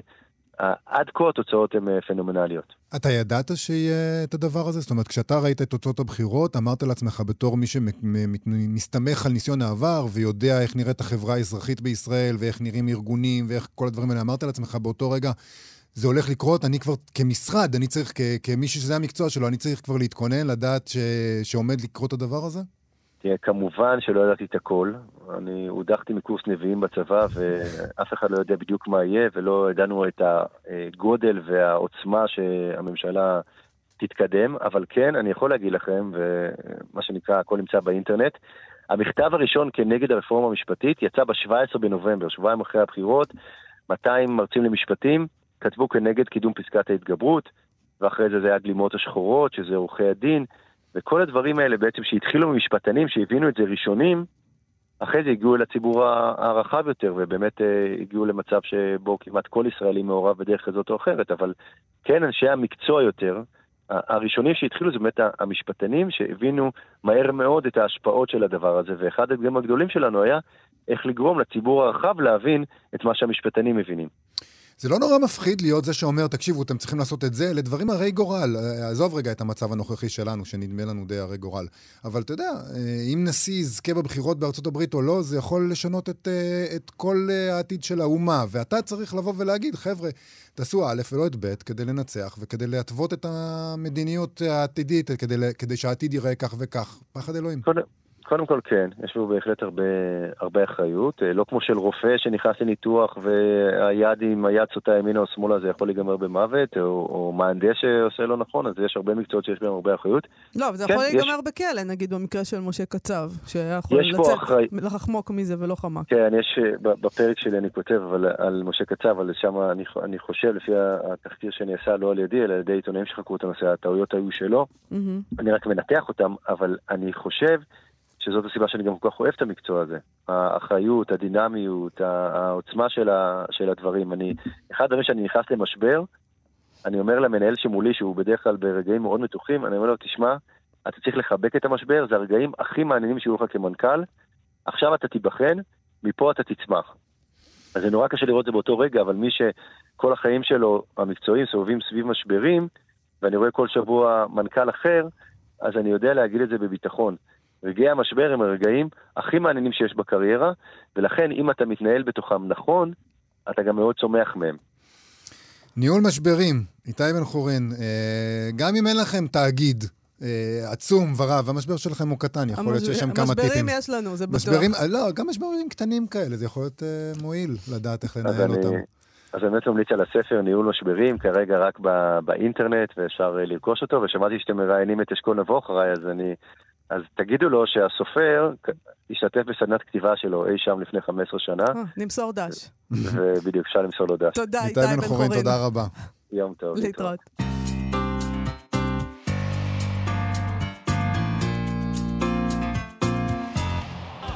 עד כה התוצאות הן אה, פנומנליות. אתה ידעת שיהיה את הדבר הזה? זאת אומרת, כשאתה ראית את תוצאות הבחירות, אמרת לעצמך בתור מי שמסתמך על ניסיון העבר ויודע איך נראית החברה האזרחית בישראל ואיך נראים ארגונים ואיך כל הדברים האלה, אמרת לעצמך באותו רגע, זה הולך לקרות, אני כבר כמשרד, אני צריך, כמי שזה המקצוע שלו, אני צריך כבר להתכונן, לדעת ש, שעומד לקרות הדבר הזה? תראה, כמובן שלא ידעתי את הכל. אני הודחתי מקורס נביאים בצבא, ואף אחד לא יודע בדיוק מה יהיה, ולא ידענו את הגודל והעוצמה שהממשלה תתקדם, אבל כן, אני יכול להגיד לכם, ומה שנקרא, הכל נמצא באינטרנט, המכתב הראשון כנגד הרפורמה המשפטית יצא ב-17 בנובמבר, שבועיים אחרי הבחירות, 200 מרצים למשפטים כתבו כנגד קידום פסקת ההתגברות, ואחרי זה זה היה גלימות השחורות, שזה עורכי הדין, וכל הדברים האלה בעצם שהתחילו ממשפטנים שהבינו את זה ראשונים, אחרי זה הגיעו אל הציבור הרחב יותר, ובאמת אה, הגיעו למצב שבו כמעט כל ישראלי מעורב בדרך כזאת או אחרת, אבל כן אנשי המקצוע יותר, הראשונים שהתחילו זה באמת המשפטנים שהבינו מהר מאוד את ההשפעות של הדבר הזה, ואחד הדברים הגדולים שלנו היה איך לגרום לציבור הרחב להבין את מה שהמשפטנים מבינים. זה לא נורא מפחיד להיות זה שאומר, תקשיבו, אתם צריכים לעשות את זה, אלה דברים הרי גורל. עזוב רגע את המצב הנוכחי שלנו, שנדמה לנו די הרי גורל. אבל אתה יודע, אם נשיא יזכה בבחירות בארצות הברית או לא, זה יכול לשנות את, את כל העתיד של האומה. ואתה צריך לבוא ולהגיד, חבר'ה, תעשו א' ולא את ב' כדי לנצח וכדי להתוות את המדיניות העתידית, כדי, כדי שהעתיד ייראה כך וכך. פחד אלוהים. קודם כל כן, יש בו בהחלט הרבה, הרבה אחריות. אה, לא כמו של רופא שנכנס לניתוח והיד עם היד סוטה ימינה או שמאלה זה יכול להיגמר במוות, או, או מהנדס שעושה לא נכון, אז יש הרבה מקצועות שיש בהם הרבה אחריות. לא, אבל זה כן, יכול להיגמר יש... בכלא, נגיד במקרה של משה קצב, שהיה יכול לצאת, אחרי... לחמוק מזה ולא חמק. כן, יש, אה, בפרק שלי אני כותב אבל, על משה קצב, אבל שם אני, אני חושב, לפי התחקיר שנעשה לא על ידי, אלא על ידי עיתונאים שחקרו את הנושא, הטעויות היו שלו. Mm-hmm. אני רק מנתח אותם, אבל אני חושב... שזאת הסיבה שאני גם כל כך אוהב את המקצוע הזה. האחריות, הדינמיות, העוצמה של, ה, של הדברים. אני, אחד הדברים שאני נכנס למשבר, אני אומר למנהל שמולי, שהוא בדרך כלל ברגעים מאוד מתוחים, אני אומר לו, תשמע, אתה צריך לחבק את המשבר, זה הרגעים הכי מעניינים שיהיו לך כמנכ"ל, עכשיו אתה תיבחן, מפה אתה תצמח. אז זה נורא קשה לראות את זה באותו רגע, אבל מי שכל החיים שלו, המקצועיים, סובבים סביב משברים, ואני רואה כל שבוע מנכ"ל אחר, אז אני יודע להגיד את זה בביטחון. רגעי המשבר הם הרגעים הכי מעניינים שיש בקריירה, ולכן אם אתה מתנהל בתוכם נכון, אתה גם מאוד צומח מהם. ניהול משברים, איתי בן חורין, אה, גם אם אין לכם תאגיד אה, עצום ורב, המשבר שלכם הוא קטן, יכול להיות שיש שם כמה טיפים. משברים יש לנו, זה בטוח. משברים, לא, גם משברים קטנים כאלה, זה יכול להיות אה, מועיל לדעת איך לנהל אותם. אז אני באמת ממליץ על הספר ניהול משברים, כרגע רק באינטרנט, ואפשר לרכוש אותו, ושמעתי שאתם מראיינים את אשכול נבו אחריי, אז אני אז תגידו לו שהסופר השתתף בסדנת כתיבה שלו אי שם לפני 15 שנה. אה, נמסור דש. ובדיוק, אפשר למסור לו דש. תודה, איתי בן חורין. תודה רבה. יום טוב. להתראות.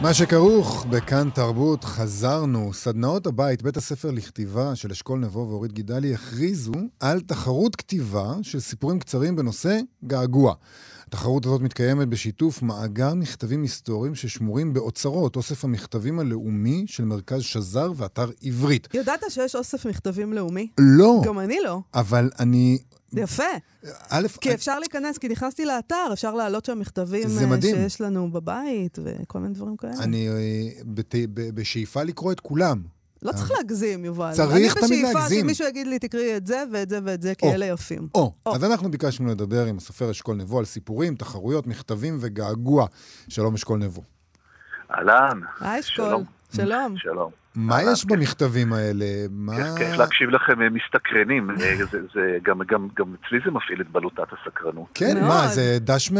מה שכרוך בכאן תרבות, חזרנו. סדנאות הבית, בית הספר לכתיבה של אשכול נבו ואורית גידלי הכריזו על תחרות כתיבה של סיפורים קצרים בנושא געגוע. התחרות הזאת מתקיימת בשיתוף מאגר מכתבים היסטוריים ששמורים באוצרות, אוסף המכתבים הלאומי של מרכז שזר ואתר עברית. ידעת שיש אוסף מכתבים לאומי? לא, גם אני לא. אבל אני... יפה. א', כי אפשר להיכנס, כי נכנסתי לאתר, אפשר להעלות שם מכתבים אה. שיש לנו בבית וכל מיני דברים כאלה. אני אה, בשאיפה לקרוא את כולם. לא צריך להגזים, יובל. צריך תמיד אני בשאיפה להגזים. שמישהו יגיד לי, תקראי את זה ואת זה ואת זה, כי. אלה יפים. או. אז אנחנו ביקשנו לדבר עם הסופר אשכול נבו על סיפורים, תחרויות, מכתבים וגעגוע. שלום אשכול נבו. אהלן. היי, אשכול. שלום. שלום. מה אהלן, יש במכתבים האלה? מה... כיף- כיף להקשיב לכם אה, מסתקרנים. אה, זה- זה גם- גם גם אצלי זה מפעיל את בלוטת הסקרנות. כן. מה, זה דש מ...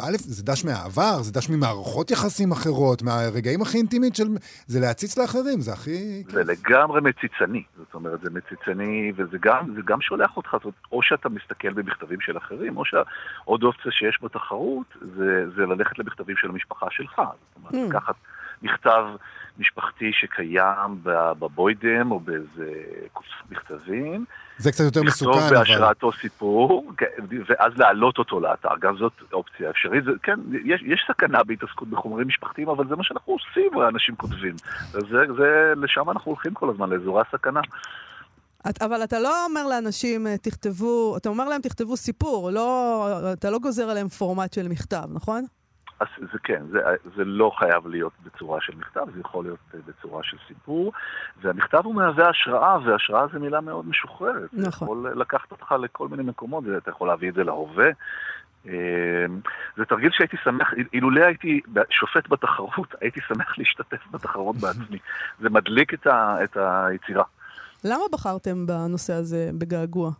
א', זה דש מהעבר, זה דש ממערכות יחסים אחרות, מהרגעים הכי אינטימיים של... זה להציץ לאחרים, זה הכי... זה לגמרי מציצני, זאת אומרת, זה מציצני, וזה גם, זה גם שולח אותך, זאת אומרת, או שאתה מסתכל במכתבים של אחרים, או שעוד אופציה שיש בתחרות, זה, זה ללכת למכתבים של המשפחה שלך. זאת אומרת, Hmm. לקחת מכתב משפחתי שקיים בבוידם, או באיזה קופסת מכתבים, זה קצת יותר לכתוב מסוכן, אבל... בהשראתו סיפור, כן, ואז להעלות אותו לאתר, גם זאת אופציה אפשרית. זה, כן, יש, יש סכנה בהתעסקות בחומרים משפחתיים, אבל זה מה שאנחנו עושים, האנשים כותבים. זה, זה, לשם אנחנו הולכים כל הזמן, לאזורי הסכנה. את, אבל אתה לא אומר לאנשים, אה, תכתבו, אתה אומר להם, תכתבו סיפור, לא, אתה לא גוזר עליהם פורמט של מכתב, נכון? אז זה כן, זה, זה לא חייב להיות בצורה של מכתב, זה יכול להיות אה, בצורה של סיפור. והמכתב הוא מהווה השראה, והשראה זו מילה מאוד משוחררת. נכון. יכול לקחת אותך לכל מיני מקומות, אתה יכול להביא את זה להווה. אה, זה תרגיל שהייתי שמח, אילולא הייתי שופט בתחרות, <laughs> הייתי שמח להשתתף בתחרות בעצמי. זה מדליק את, ה, את היצירה. למה בחרתם בנושא הזה בגעגוע?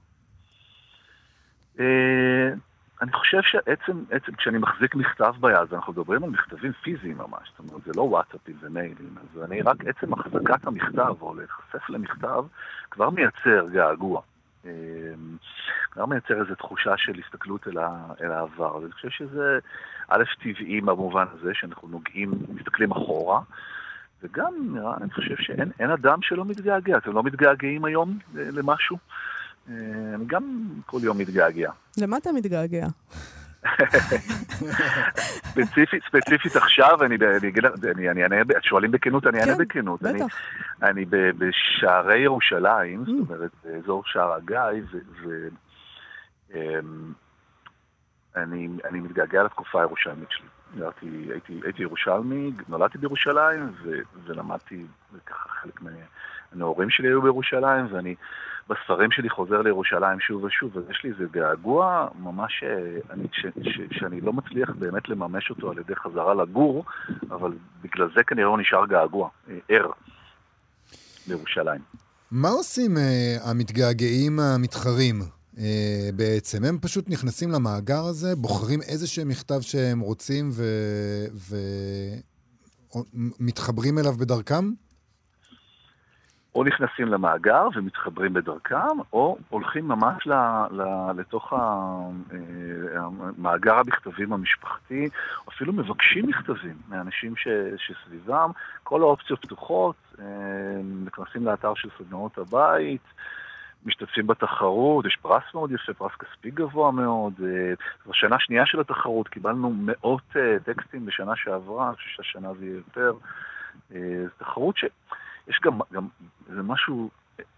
אני חושב שעצם, עצם, כשאני מחזיק מכתב ביד, אנחנו מדברים על מכתבים פיזיים ממש, זאת אומרת, זה לא וואטסאפים ומיילים, אז אני רק עצם החזקת המכתב, או להיחשף למכתב, כבר מייצר געגוע. אה, כבר מייצר איזו תחושה של הסתכלות אל, ה, אל העבר. ואני חושב שזה א', טבעי במובן הזה, שאנחנו נוגעים, מסתכלים אחורה, וגם אני חושב שאין אין אדם שלא מתגעגע. אתם לא מתגעגעים היום אה, למשהו? אה, אני גם כל יום מתגעגע. למה אתה מתגעגע? <laughs> ספציפית, ספציפית עכשיו, אני, אני אגיד לך, אני, אני אענה, שואלים בכנות, אני אענה כן, בכנות. אני, בטח. אני ב, בשערי ירושלים, Mm. זאת אומרת, באזור שער הגיא, ו... ו אמ, אני, אני מתגעגע לתקופה הירושלמית שלי. גרתי, הייתי, הייתי ירושלמי, נולדתי בירושלים, ו, ולמדתי, וככה חלק מהנעורים שלי היו בירושלים, ואני בספרים שלי חוזר לירושלים שוב ושוב, אז יש לי איזה געגוע ממש, אה, אני, ש, ש, שאני לא מצליח באמת לממש אותו על ידי חזרה לגור, אבל בגלל זה כנראה הוא נשאר געגוע, אה, ער לירושלים. מה עושים uh, המתגעגעים המתחרים uh, בעצם? הם פשוט נכנסים למאגר הזה, בוחרים איזה שהם מכתב שהם רוצים ומתחברים אליו בדרכם? או נכנסים למאגר ומתחברים בדרכם, או הולכים ממש ל, ל, לתוך אה, מאגר המכתבים המשפחתי, אפילו מבקשים מכתבים מאנשים ש, שסביבם. כל האופציות פתוחות, אה, נכנסים לאתר של סדנאות הבית, משתתפים בתחרות, יש פרס מאוד יפה, פרס כספי גבוה מאוד. אה, זו שנה שנייה של התחרות, קיבלנו מאות טקסטים בשנה שעברה, אני חושב שהשנה זה יהיה יותר. זו תחרות ש... יש גם, גם זה משהו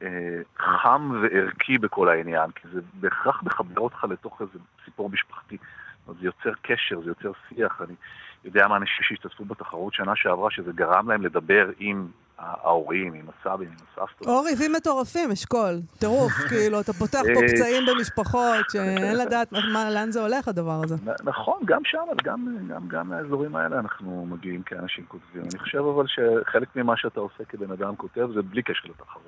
אה, חם וערכי בכל העניין, כי זה בהכרח מחבר אותך לתוך איזה סיפור משפחתי. זה יוצר קשר, זה יוצר שיח. אני יודע מה אנשים שהשתתפו בתחרות שנה שעברה, שזה גרם להם לדבר עם ההורים, עם הסבים, עם הסבתות. או ריבים מטורפים, אשכול. טירוף, <laughs> כאילו, אתה פותח פה אה, פצעים במשפחות, שאין לדעת מה- לאן זה הולך, הדבר הזה. נכון, גם שם, גם, גם, גם לאזורים האלה אנחנו מגיעים כאנשים כותבים. אני חושב אבל שחלק ממה שאתה עושה כבן אדם כותב זה בלי קשר לתחרות.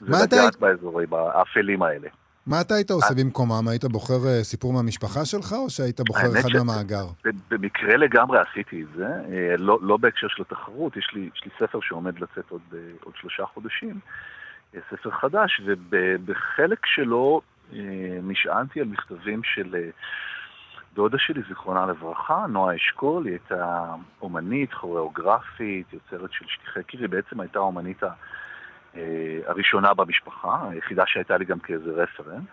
זה לגעת באזורים האפלים האלה. מה אתה היית עושה במקומם? היית בוחר אה, סיפור מהמשפחה שלך, או שהיית בוחר אחד ש- מהמאגר? במקרה לגמרי עשיתי את זה, אה, לא, לא בהקשר של התחרות, יש לי, יש לי ספר שעומד לצאת עוד, אה, עוד שלושה חודשים, ספר חדש, ובחלק שלו נשענתי על מכתבים של דודה שלי, זיכרונה לברכה, נועה אשכול, היא הייתה אומנית, כוריאוגרפית, יוצרת של שטיחי קיר, היא בעצם הייתה האומנית אה, הראשונה במשפחה, היחידה שהייתה לי גם כאיזה רפרנס.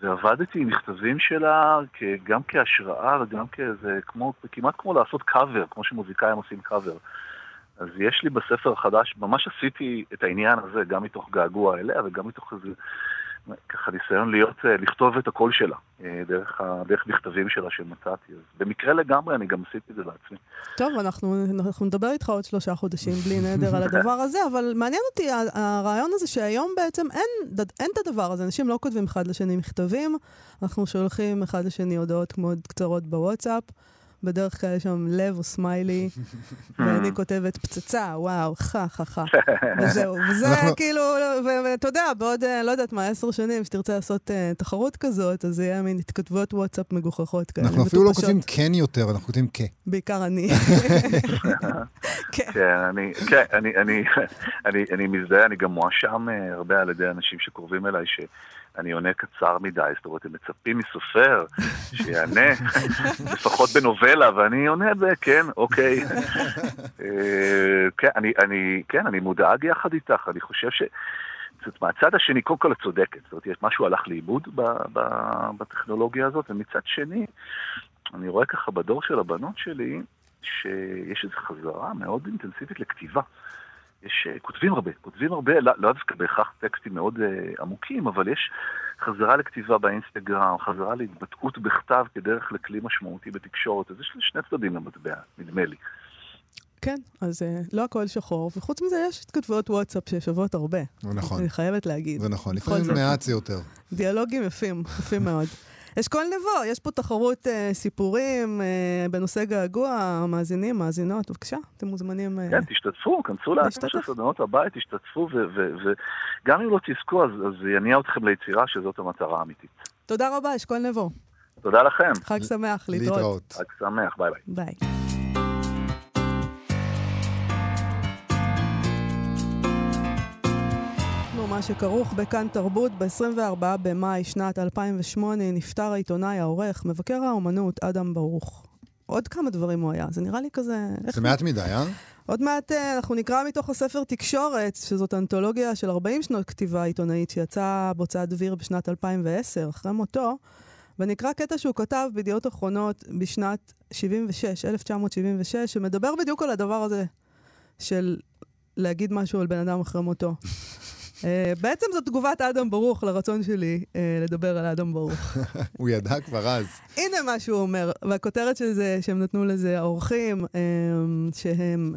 ועבדתי עם מכתבים שלה גם כהשראה וגם כאיזה, כמו, כמעט כמו לעשות קאבר, כמו שמוזיקאים עושים קאבר. אז יש לי בספר החדש, ממש עשיתי את העניין הזה גם מתוך געגוע אליה וגם מתוך איזה ככה ניסיון להיות, אה, לכתוב את הקול שלה, אה, דרך, דרך מכתבים שלה שמצאתי. אז במקרה לגמרי אני גם עשיתי את זה בעצמי. טוב, אנחנו, אנחנו נדבר איתך עוד שלושה חודשים בלי נדר על <laughs> הדבר הזה, אבל מעניין אותי הרעיון הזה שהיום בעצם אין, אין את הדבר הזה, אנשים לא כותבים אחד לשני מכתבים, אנחנו שולחים אחד לשני הודעות מאוד קצרות בוואטסאפ. בדרך כלל יש שם לב או סמיילי, <laughs> ואני כותבת פצצה, וואו, חה, חה, חה. וזהו, וזה כאילו, ואתה יודע, בעוד, אה, לא יודעת מה, עשר שנים, שתרצה לעשות uh, תחרות כזאת, אז זה יהיה מין התכתבויות וואטסאפ מגוחכות כאלה, אנחנו אפילו לא כותבים כן יותר, אנחנו כותבים כ. בעיקר אני. <laughs> כן, כן, אני מזדהה, אני גם מואשם אה, הרבה על ידי אנשים שקרובים אליי, אני עונה קצר מדי, זאת אומרת, הם מצפים מסופר <laughs> שיענה, לפחות בנובלה, ואני עונה ב... כן, אוקיי. <laughs> אה, כן, אני, אני, כן, אני מודאג יחד איתך, אני חושב ש... זאת מהצד השני, קודם כל את צודקת, זאת אומרת, משהו הלך לאיבוד ב, ב, בטכנולוגיה הזאת, ומצד שני, אני רואה ככה בדור של הבנות שלי, שיש איזו חזרה מאוד אינטנסיבית לכתיבה. יש, אה, כותבים הרבה, כותבים הרבה, לא, לא דווקא בהכרח טקסטים מאוד uh, עמוקים, אבל יש חזרה לכתיבה באינסטגרם, חזרה להתבטאות בכתב כדרך לכלי משמעותי בתקשורת, אז יש שני צדדים למטבע, נדמה לי. כן, אז אה, לא הכל שחור, וחוץ מזה יש התכתבויות וואטסאפ ששוות הרבה. זה נכון. אני חייבת להגיד. זה נכון, לפעמים מעט זה יותר. דיאלוגים יפים, יפים מאוד. אשכול נבו, יש פה תחרות אה, סיפורים אה, בנושא געגוע, מאזינים, מאזינות, בבקשה, אתם מוזמנים... אה, כן, תשתתפו, כנסו לאתר של סדנות הבית, תשתתפו, וגם אם לא תזכו, אז זה יניע אתכם ליצירה, שזאת המטרה האמיתית. תודה רבה, אשכול נבו. תודה לכם. חג שמח, להתראות. חג שמח, ביי ביי. ביי. שכרוך בכאן תרבות, ב-24 במאי שנת 2008 נפטר העיתונאי, העורך, מבקר האומנות, אדם ברוך. עוד כמה דברים הוא היה, זה נראה לי כזה... זה מעט מדי, אה? עוד מעט אה, אנחנו נקרא מתוך הספר תקשורת, שזאת אנתולוגיה של 40 שנות כתיבה עיתונאית שיצאה בהוצאת דביר בשנת 2010, אחרי מותו, ונקרא קטע שהוא כתב בידיעות אחרונות בשנת 76, 1976, שמדבר בדיוק על הדבר הזה של להגיד משהו על בן אדם אחרי מותו. אה, בעצם זו תגובת אדם ברוך לרצון שלי uh, לדבר על אדם ברוך. <laughs> הוא ידע כבר אז. הנה מה שהוא אומר, והכותרת של זה, שהם נתנו לזה האורחים, um, שהם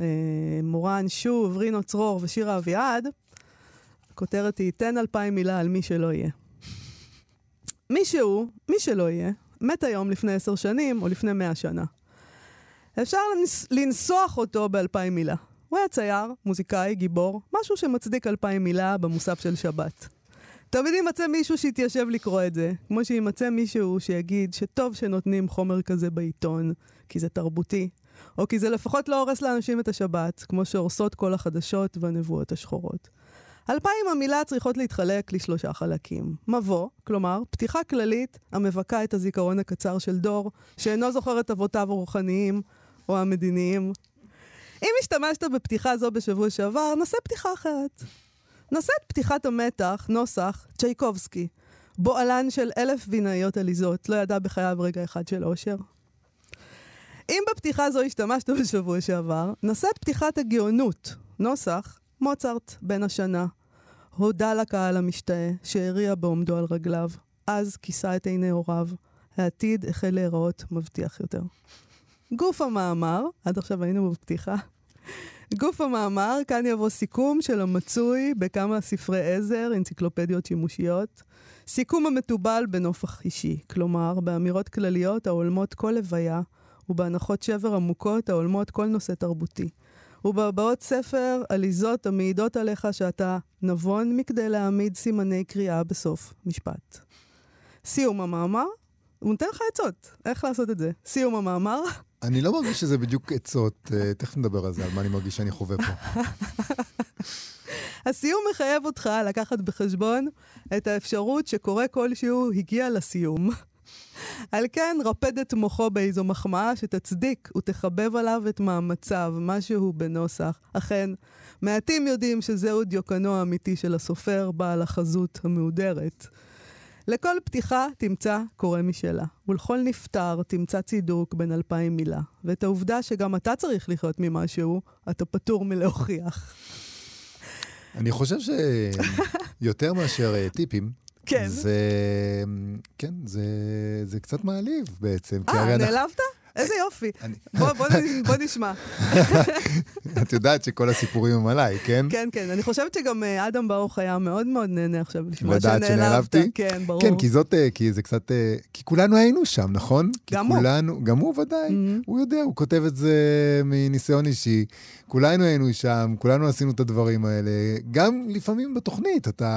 מורן שוב, רינו צרור ושירה אביעד, הכותרת היא, תן אלפיים מילה על מי שלא יהיה. מי שהוא, מי שלא יהיה, מת היום לפני עשר שנים או לפני מאה שנה. אפשר לנסוח אותו באלפיים מילה. הוא היה צייר, מוזיקאי, גיבור, משהו שמצדיק אלפיים מילה במוסף של שבת. תמיד יימצא מישהו שיתיישב לקרוא את זה, כמו שימצא מישהו שיגיד שטוב שנותנים חומר כזה בעיתון, כי זה תרבותי, או כי זה לפחות לא הורס לאנשים את השבת, כמו שהורסות כל החדשות והנבואות השחורות. אלפיים המילה צריכות להתחלק לשלושה חלקים. מבוא, כלומר, פתיחה כללית המבכה את הזיכרון הקצר של דור, שאינו זוכר את אבותיו הרוחניים או המדיניים, אם השתמשת בפתיחה זו בשבוע שעבר, נעשה פתיחה אחרת. נעשה את פתיחת המתח, נוסח, צ'ייקובסקי. בועלן של אלף בינאיות עליזות, לא ידע בחייו רגע אחד של אושר. אם בפתיחה זו השתמשת בשבוע שעבר, נעשה את פתיחת הגאונות, נוסח, מוצרט, בן השנה. הודה לקהל המשתאה, שהריע בעומדו על רגליו. אז כיסה את עיני הוריו. העתיד החל להיראות מבטיח יותר. גוף המאמר, עד עכשיו היינו בפתיחה. גוף המאמר, כאן יבוא סיכום של המצוי בכמה ספרי עזר, אנציקלופדיות שימושיות. סיכום המתובל בנופח אישי, כלומר, באמירות כלליות ההולמות כל לוויה, ובהנחות שבר עמוקות ההולמות כל נושא תרבותי. ובהבעות ספר עליזות המעידות עליך שאתה נבון מכדי להעמיד סימני קריאה בסוף משפט. סיום המאמר, הוא נותן לך עצות, איך לעשות את זה. סיום המאמר, אני לא מרגיש שזה בדיוק עצות, אה, תכף נדבר על זה, על מה אני מרגיש שאני חווה פה. <laughs> הסיום מחייב אותך לקחת בחשבון את האפשרות שקורא כלשהו הגיע לסיום, <laughs> על כן, רפד את מוחו באיזו מחמאה שתצדיק ותחבב עליו את מאמציו, משהו בנוסח. אכן, מעטים יודעים שזהו דיוקנו האמיתי של הסופר, בעל החזות המהודרת. לכל פתיחה תמצא קורא משלה, ולכל נפטר תמצא צידוק בין אלפיים מילה. ואת העובדה שגם אתה צריך לחיות ממשהו, אתה פטור מלהוכיח. אני חושב שיותר מאשר אה, טיפים, כן. זה, כן, זה, זה קצת מעליב בעצם. אה, אנחנו- נעלבת? איזה יופי. בוא, נשמע. <laughs> את יודעת שכל הסיפורים הם עליי, כן? כן, כן. אני חושבת שגם אה, אדם ברוך היה מאוד מאוד נהנה עכשיו לשמוע לדעת שנעלבת. שנעלבתי? כן, ברור. כן, כי זאת, אה, כי זה קצת, אה, כי כולנו היינו שם, נכון? גם הוא. כולנו, גם הוא ודאי, Mhm. הוא יודע, הוא כותב את זה מניסיון אישי. כולנו היינו שם, כולנו עשינו את הדברים האלה. גם לפעמים בתוכנית, אתה,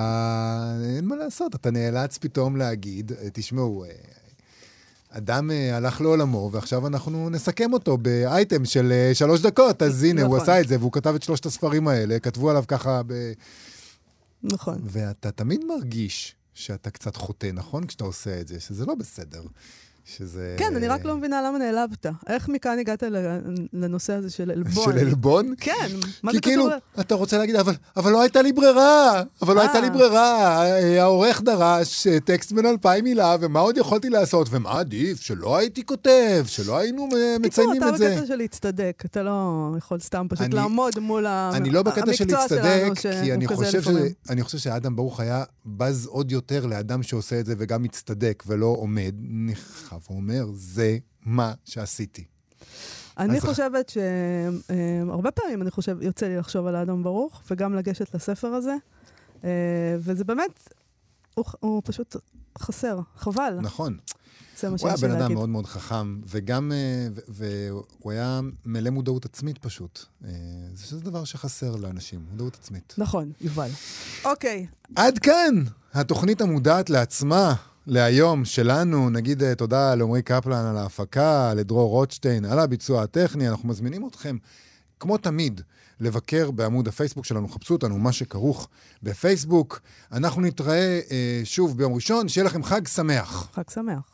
אין מה לעשות, אתה נאלץ פתאום להגיד, תשמעו, אדם אה, הלך לעולמו, ועכשיו אנחנו נסכם אותו באייטם של אה, שלוש דקות, אז הנה, הוא נכון. עשה את זה, והוא כתב את שלושת הספרים האלה, כתבו עליו ככה ב... נכון. ואתה תמיד מרגיש שאתה קצת חוטא, נכון? כשאתה עושה את זה, שזה לא בסדר. שזה... כן, אני רק לא מבינה למה נעלבת. איך מכאן הגעת לנושא הזה של עלבון? של עלבון? כן, מה כי זה כאילו, קשור? ל- אתה רוצה להגיד, אבל, אבל לא הייתה לי ברירה, אבל לא אה. הייתה לי ברירה. אה, העורך דרש אה, טקסט בן אלפיים מילה, ומה עוד יכולתי לעשות? ומה עדיף? שלא הייתי כותב, שלא היינו אה, מציינים קיצור, את אתה זה. בקטע של להצטדק, אתה לא יכול סתם פשוט אני- לעמוד מול ה- אני לא בקטע של המקצוע להצטדק, שלנו, כי. אני חושב שאדם ברוך היה בז עוד יותר לאדם שעושה את זה וגם מצטדק ולא עומד, נחב ואומר, זה מה שעשיתי. אני אז- חושבת שהרבה פעמים, אני חושב, יוצא לי לחשוב על האדם ברוך, וגם לגשת לספר הזה, אה, וזה באמת, הוא- הוא פשוט חסר, חבל. נכון. זה מה הוא היה בן אדם. מאוד מאוד חכם, וגם, אה, והוא היה מלא מודעות עצמית פשוט. אה, זה שזה דבר שחסר לאנשים, מודעות עצמית. נכון, יובל. אוקיי, עד כאן התוכנית המודעת לעצמה להיום שלנו. נגיד אה, תודה לעמרי קפלן על ההפקה, לדרור רוטשטיין על הביצוע הטכני. אנחנו מזמינים אתכם, כמו תמיד, לבקר בעמוד הפייסבוק שלנו, חפשו אותנו, מה שכרוך בפייסבוק. אנחנו נתראה אה, שוב ביום ראשון, שיהיה לכם חג שמח. חג שמח.